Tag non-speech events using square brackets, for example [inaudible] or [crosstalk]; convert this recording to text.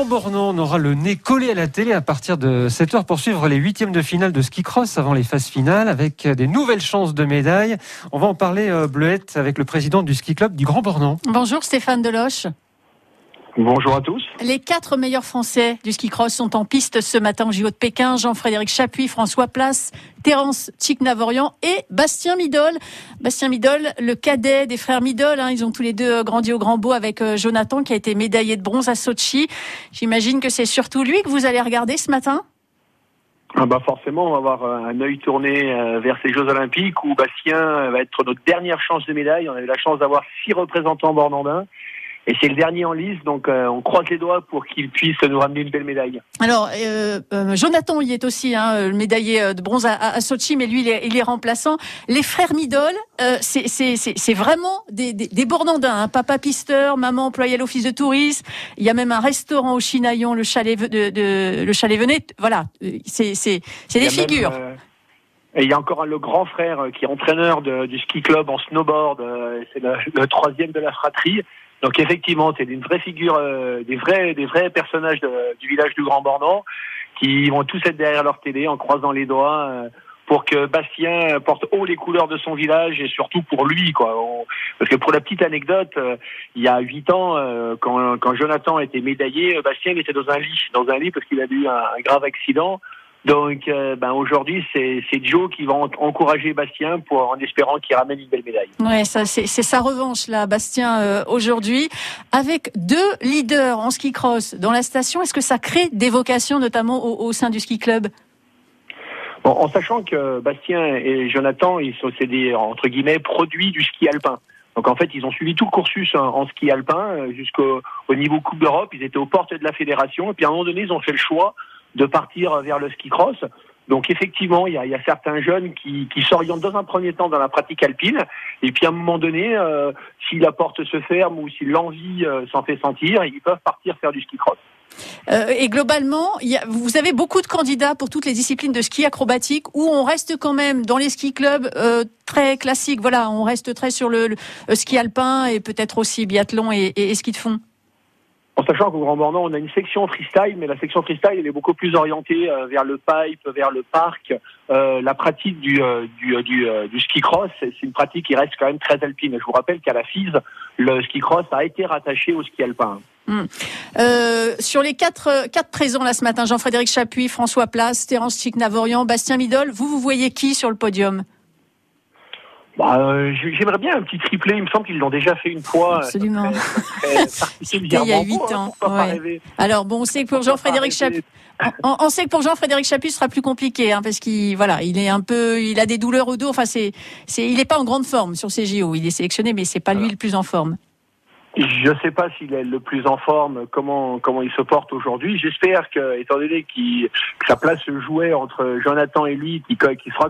Grand Bornand, on aura le nez collé à la télé à partir de 7h pour suivre les huitièmes de finale de ski cross avant les phases finales avec des nouvelles chances de médailles. On va en parler, euh, Bleuette, avec le président du ski club du Grand Bornand. Bonjour Stéphane Deloche. Bonjour à tous. Les quatre meilleurs Français du ski cross sont en piste ce matin au JO de Pékin. Jean-Frédéric Chapuis, François Place, Terence Tchik-Navorian et Bastien Midol. Bastien Midol, le cadet des frères Midol. Hein, ils ont tous les deux grandi au Grand Beau avec euh, Jonathan qui a été médaillé de bronze à Sochi. J'imagine que c'est surtout lui que vous allez regarder ce matin ah bah forcément, on va avoir euh, un œil tourné euh, vers ces Jeux Olympiques où Bastien va être notre dernière chance de médaille. On a eu la chance d'avoir six représentants bornandins. Et c'est le dernier en lice, donc euh, on croise les doigts pour qu'il puisse nous ramener une belle médaille. Alors, euh, euh, Jonathan y est aussi, hein, le médaillé de bronze à, à, Sochi, mais lui, il est, il est remplaçant. Les frères Midol, euh, c'est vraiment des, des, des bornandins. Hein. Papa pisteur, maman employée à l'office de tourisme. Il y a même un restaurant au Chinaillon, le chalet, de, de le chalet Venet. Voilà, c'est des figures. Même, et il y a encore le grand frère qui est entraîneur de, du ski club en snowboard. C'est le, le, troisième de la fratrie. Donc effectivement, c'est une vraie figure, euh, des vrais, des vrais personnages du village du Grand Bornand qui vont tous être derrière leur télé en croisant les doigts euh, pour que Bastien porte haut les couleurs de son village et surtout pour lui, quoi. Parce que pour la petite anecdote, euh, il y a huit ans, euh, quand, Jonathan était médaillé, Bastien était dans un lit, dans un lit parce qu'il a eu un grave accident. Donc, euh, ben aujourd'hui, c'est Joe qui va encourager Bastien pour en espérant qu'il ramène une belle médaille. Ouais, ça c'est sa revanche là, Bastien euh, aujourd'hui, avec deux leaders en ski cross dans la station. Est-ce que ça crée des vocations, notamment au, au sein du ski club? Bon, En sachant que Bastien et Jonathan, ils sont c'est des entre guillemets produits du ski alpin. Donc en fait, ils ont suivi tout le cursus en, ski alpin euh, jusqu'au au niveau Coupe d'Europe. Ils étaient aux portes de la fédération et puis à un moment donné, ils ont fait le choix de partir vers le ski cross. Donc effectivement, il y a, il y a certains jeunes qui, qui s'orientent dans un premier temps dans la pratique alpine, et puis à un moment donné, euh, si la porte se ferme ou si l'envie euh, s'en fait sentir, ils peuvent partir faire du ski cross. Euh, et globalement, y a, vous avez beaucoup de candidats pour toutes les disciplines de ski acrobatique où on reste quand même dans les ski clubs euh, très classiques. Voilà, on reste très sur le, le ski alpin et peut-être aussi biathlon et, et, et ski de fond. Sachant qu'au Grand Bornand, on a une section freestyle, mais la section freestyle, elle est beaucoup plus orientée euh, vers le pipe, vers le parc. Euh, la pratique du, euh, du, du, ski cross, c'est une pratique qui reste quand même très alpine. Je vous rappelle qu'à la FISE, le ski cross a été rattaché au ski alpin. Euh, sur les quatre, quatre présents là ce matin, Jean-Frédéric Chapuis, François Place, Terence Chic-Navorian, Bastien Midol, vous, vous voyez qui sur le podium? Bah, euh, J'aimerais bien un petit triplé. Il me semble qu'ils l'ont déjà fait une fois. Absolument. [laughs] C'était il y a huit ans. Hein, ouais. Alors bon, on sait que pour Jean-Frédéric Chapuis, on, on, sait que pour Jean-Frédéric Chapuis, ce sera plus compliqué, hein, parce qu'il voilà, il est un peu, il a des douleurs au dos. Enfin, c'est, c'est, il n'est pas en grande forme sur ces JO. Il est sélectionné, mais c'est pas lui le plus en forme. Je ne sais pas s'il est le plus en forme, comment comment il se porte aujourd'hui. J'espère que, étant donné qu que sa place se jouait entre Jonathan et lui, qui, qui sera